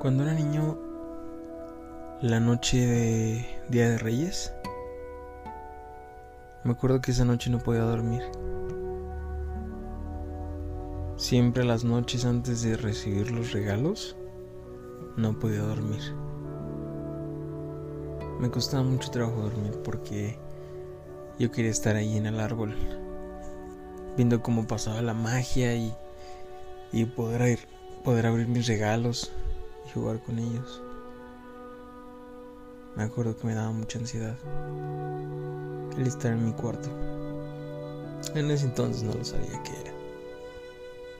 Cuando era niño, la noche de Día de Reyes, me acuerdo que esa noche no podía dormir. Siempre las noches antes de recibir los regalos, no podía dormir. Me costaba mucho trabajo dormir porque yo quería estar ahí en el árbol, viendo cómo pasaba la magia y, y poder, poder abrir mis regalos jugar con ellos. Me acuerdo que me daba mucha ansiedad el estar en mi cuarto. En ese entonces no lo sabía qué era,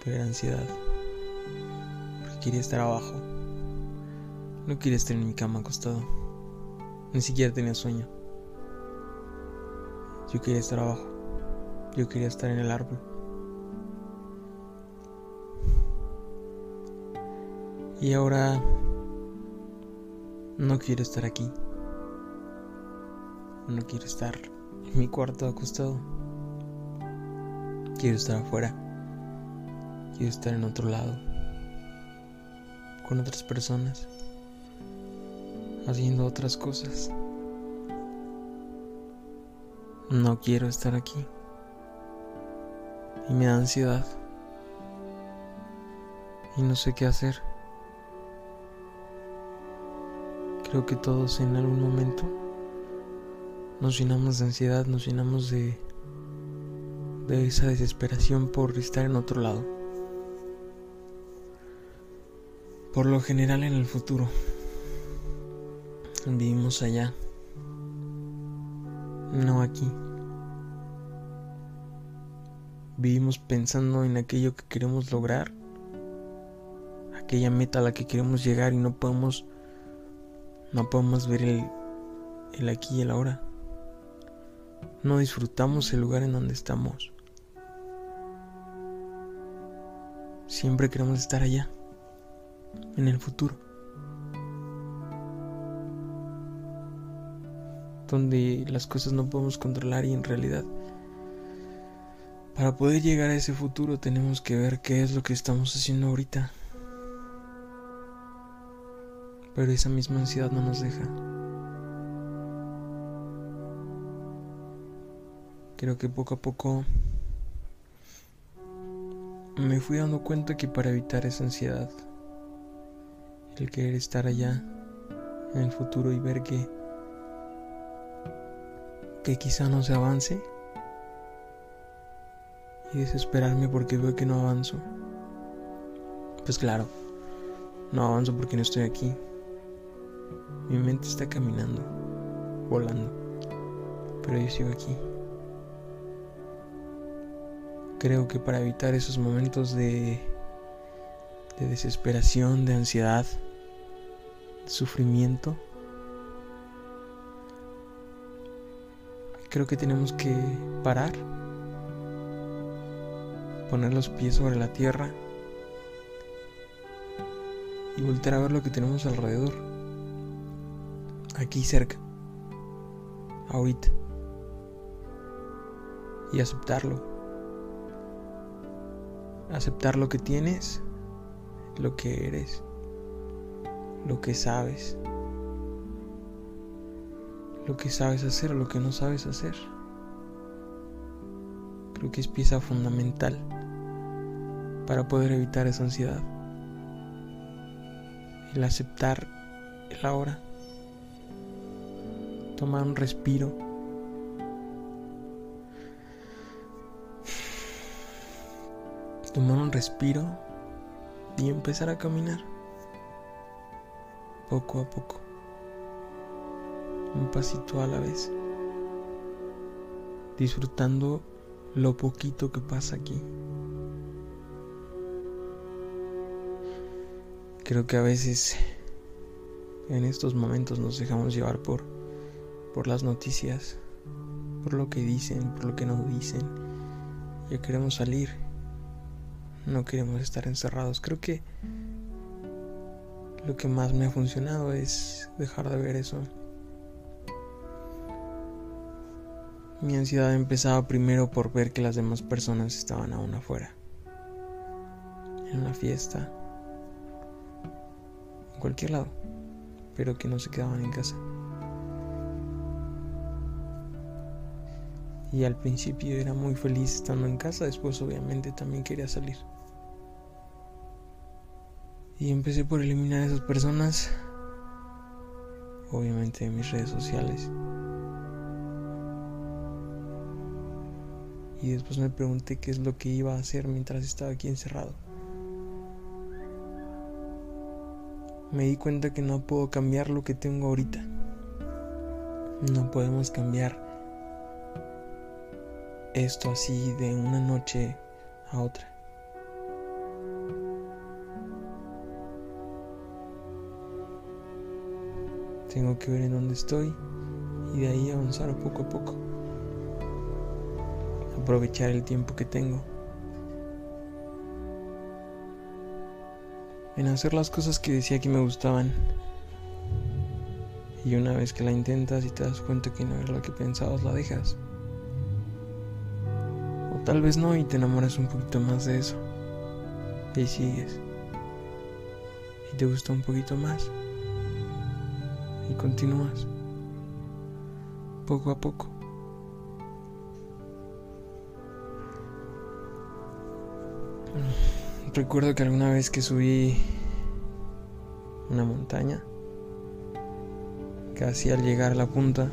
pero era ansiedad. Porque quería estar abajo. No quería estar en mi cama acostado. Ni siquiera tenía sueño. Yo quería estar abajo. Yo quería estar en el árbol. Y ahora no quiero estar aquí. No quiero estar en mi cuarto acostado. Quiero estar afuera. Quiero estar en otro lado. Con otras personas. Haciendo otras cosas. No quiero estar aquí. Y me da ansiedad. Y no sé qué hacer. Creo que todos en algún momento nos llenamos de ansiedad, nos llenamos de, de esa desesperación por estar en otro lado. Por lo general en el futuro vivimos allá, no aquí. Vivimos pensando en aquello que queremos lograr, aquella meta a la que queremos llegar y no podemos no podemos ver el, el aquí y el ahora. No disfrutamos el lugar en donde estamos. Siempre queremos estar allá, en el futuro. Donde las cosas no podemos controlar y en realidad para poder llegar a ese futuro tenemos que ver qué es lo que estamos haciendo ahorita. Pero esa misma ansiedad no nos deja. Creo que poco a poco me fui dando cuenta que para evitar esa ansiedad, el querer estar allá en el futuro y ver que que quizá no se avance y desesperarme porque veo que no avanzo. Pues claro, no avanzo porque no estoy aquí. Mi mente está caminando, volando, pero yo sigo aquí. Creo que para evitar esos momentos de, de desesperación, de ansiedad, de sufrimiento, creo que tenemos que parar, poner los pies sobre la tierra y volver a ver lo que tenemos alrededor aquí cerca, ahorita, y aceptarlo. Aceptar lo que tienes, lo que eres, lo que sabes, lo que sabes hacer o lo que no sabes hacer. Creo que es pieza fundamental para poder evitar esa ansiedad. El aceptar el ahora tomar un respiro. Tomar un respiro y empezar a caminar. Poco a poco. Un pasito a la vez. Disfrutando lo poquito que pasa aquí. Creo que a veces en estos momentos nos dejamos llevar por por las noticias, por lo que dicen, por lo que no dicen. Ya queremos salir, no queremos estar encerrados. Creo que lo que más me ha funcionado es dejar de ver eso. Mi ansiedad empezaba primero por ver que las demás personas estaban aún afuera, en una fiesta, en cualquier lado, pero que no se quedaban en casa. Y al principio era muy feliz estando en casa, después obviamente también quería salir. Y empecé por eliminar a esas personas, obviamente de mis redes sociales. Y después me pregunté qué es lo que iba a hacer mientras estaba aquí encerrado. Me di cuenta que no puedo cambiar lo que tengo ahorita. No podemos cambiar esto así de una noche a otra. Tengo que ver en dónde estoy y de ahí avanzar poco a poco. Aprovechar el tiempo que tengo. En hacer las cosas que decía que me gustaban. Y una vez que la intentas y te das cuenta que no era lo que pensabas, la dejas. Tal vez no y te enamoras un poquito más de eso. Y sigues. Y te gusta un poquito más. Y continúas. Poco a poco. Recuerdo que alguna vez que subí una montaña, casi al llegar a la punta,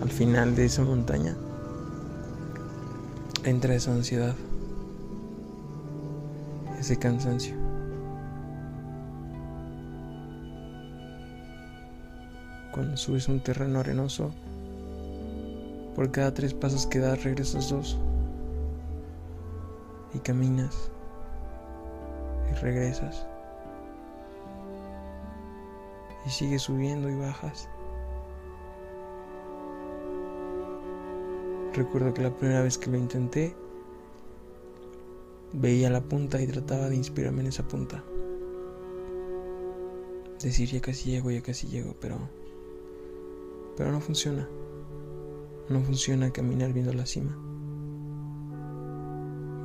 al final de esa montaña, entra esa ansiedad, ese cansancio. Cuando subes un terreno arenoso, por cada tres pasos que das regresas dos y caminas y regresas y sigues subiendo y bajas. Recuerdo que la primera vez que lo intenté, veía la punta y trataba de inspirarme en esa punta. Decir ya casi llego, ya casi llego, pero pero no funciona. No funciona caminar viendo la cima.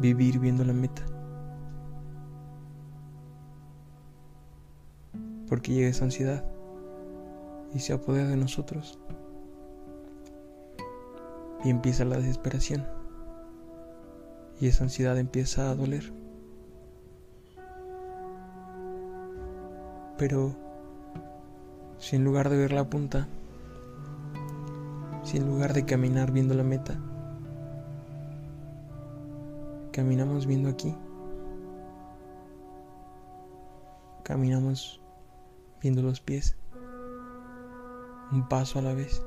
Vivir viendo la meta. Porque llega esa ansiedad y se apodera de nosotros y empieza la desesperación. Y esa ansiedad empieza a doler. Pero si en lugar de ver la punta, si en lugar de caminar viendo la meta, caminamos viendo aquí, caminamos viendo los pies, un paso a la vez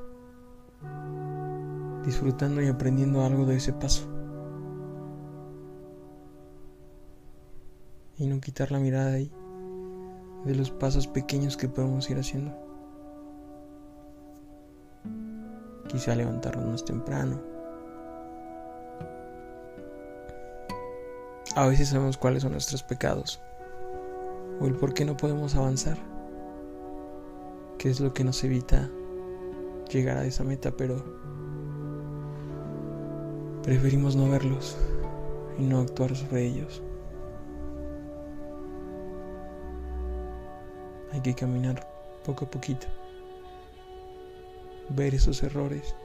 disfrutando y aprendiendo algo de ese paso. Y no quitar la mirada ahí de los pasos pequeños que podemos ir haciendo. Quizá levantarnos más temprano. A veces sabemos cuáles son nuestros pecados o el por qué no podemos avanzar, qué es lo que nos evita llegar a esa meta, pero Preferimos no verlos y no actuar sobre ellos. Hay que caminar poco a poquito, ver esos errores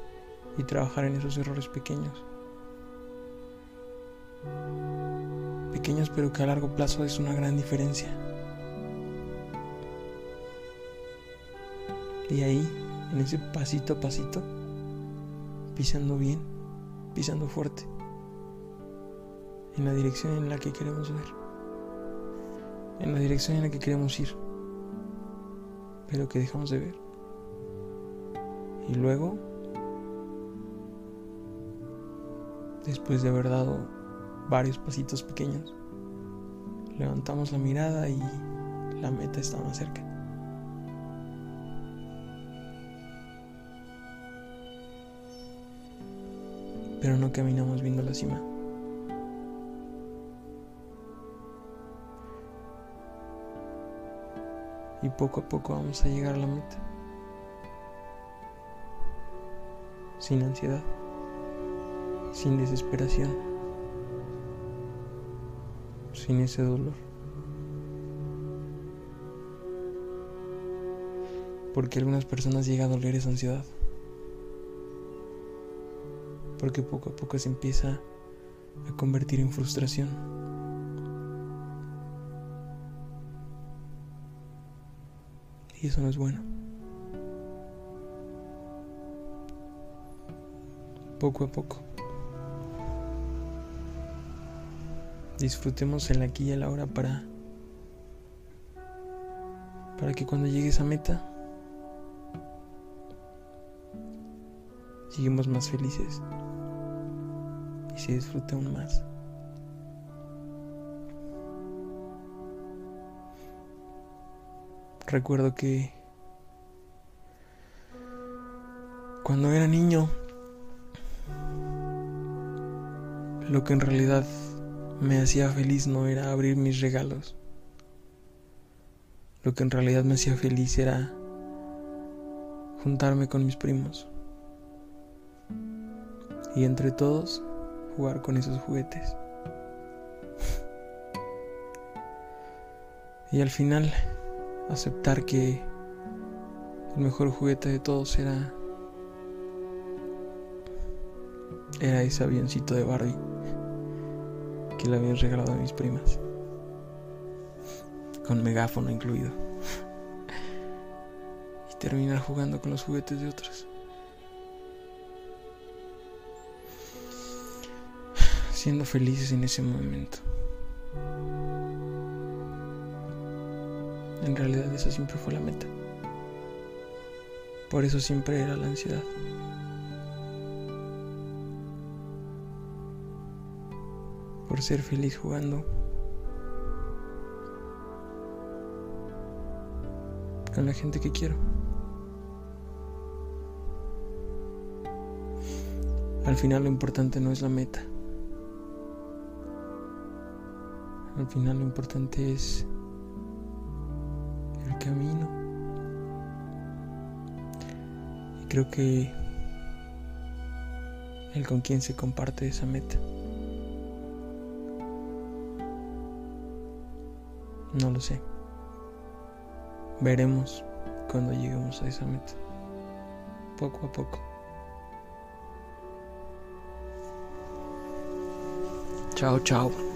y trabajar en esos errores pequeños. Pequeños pero que a largo plazo es una gran diferencia. Y ahí, en ese pasito a pasito, pisando bien, pisando fuerte en la dirección en la que queremos ver, en la dirección en la que queremos ir, pero que dejamos de ver. Y luego, después de haber dado varios pasitos pequeños, levantamos la mirada y la meta está más cerca. Pero no caminamos viendo la cima. Y poco a poco vamos a llegar a la meta. Sin ansiedad, sin desesperación, sin ese dolor. Porque algunas personas llega a doler esa ansiedad. Porque poco a poco se empieza a convertir en frustración. Y eso no es bueno. Poco a poco. Disfrutemos el aquí y el ahora para para que cuando llegue esa meta lleguemos más felices y se aún más. Recuerdo que cuando era niño, lo que en realidad me hacía feliz no era abrir mis regalos. Lo que en realidad me hacía feliz era juntarme con mis primos y entre todos jugar con esos juguetes. Y al final aceptar que el mejor juguete de todos era era ese avioncito de Barbie que le habían regalado a mis primas con megáfono incluido. y terminar jugando con los juguetes de otros. Siendo felices en ese momento. En realidad esa siempre fue la meta. Por eso siempre era la ansiedad. Por ser feliz jugando con la gente que quiero. Al final lo importante no es la meta. Al final lo importante es el camino. Y creo que el con quien se comparte esa meta. No lo sé. Veremos cuando lleguemos a esa meta. Poco a poco. Chao, chao.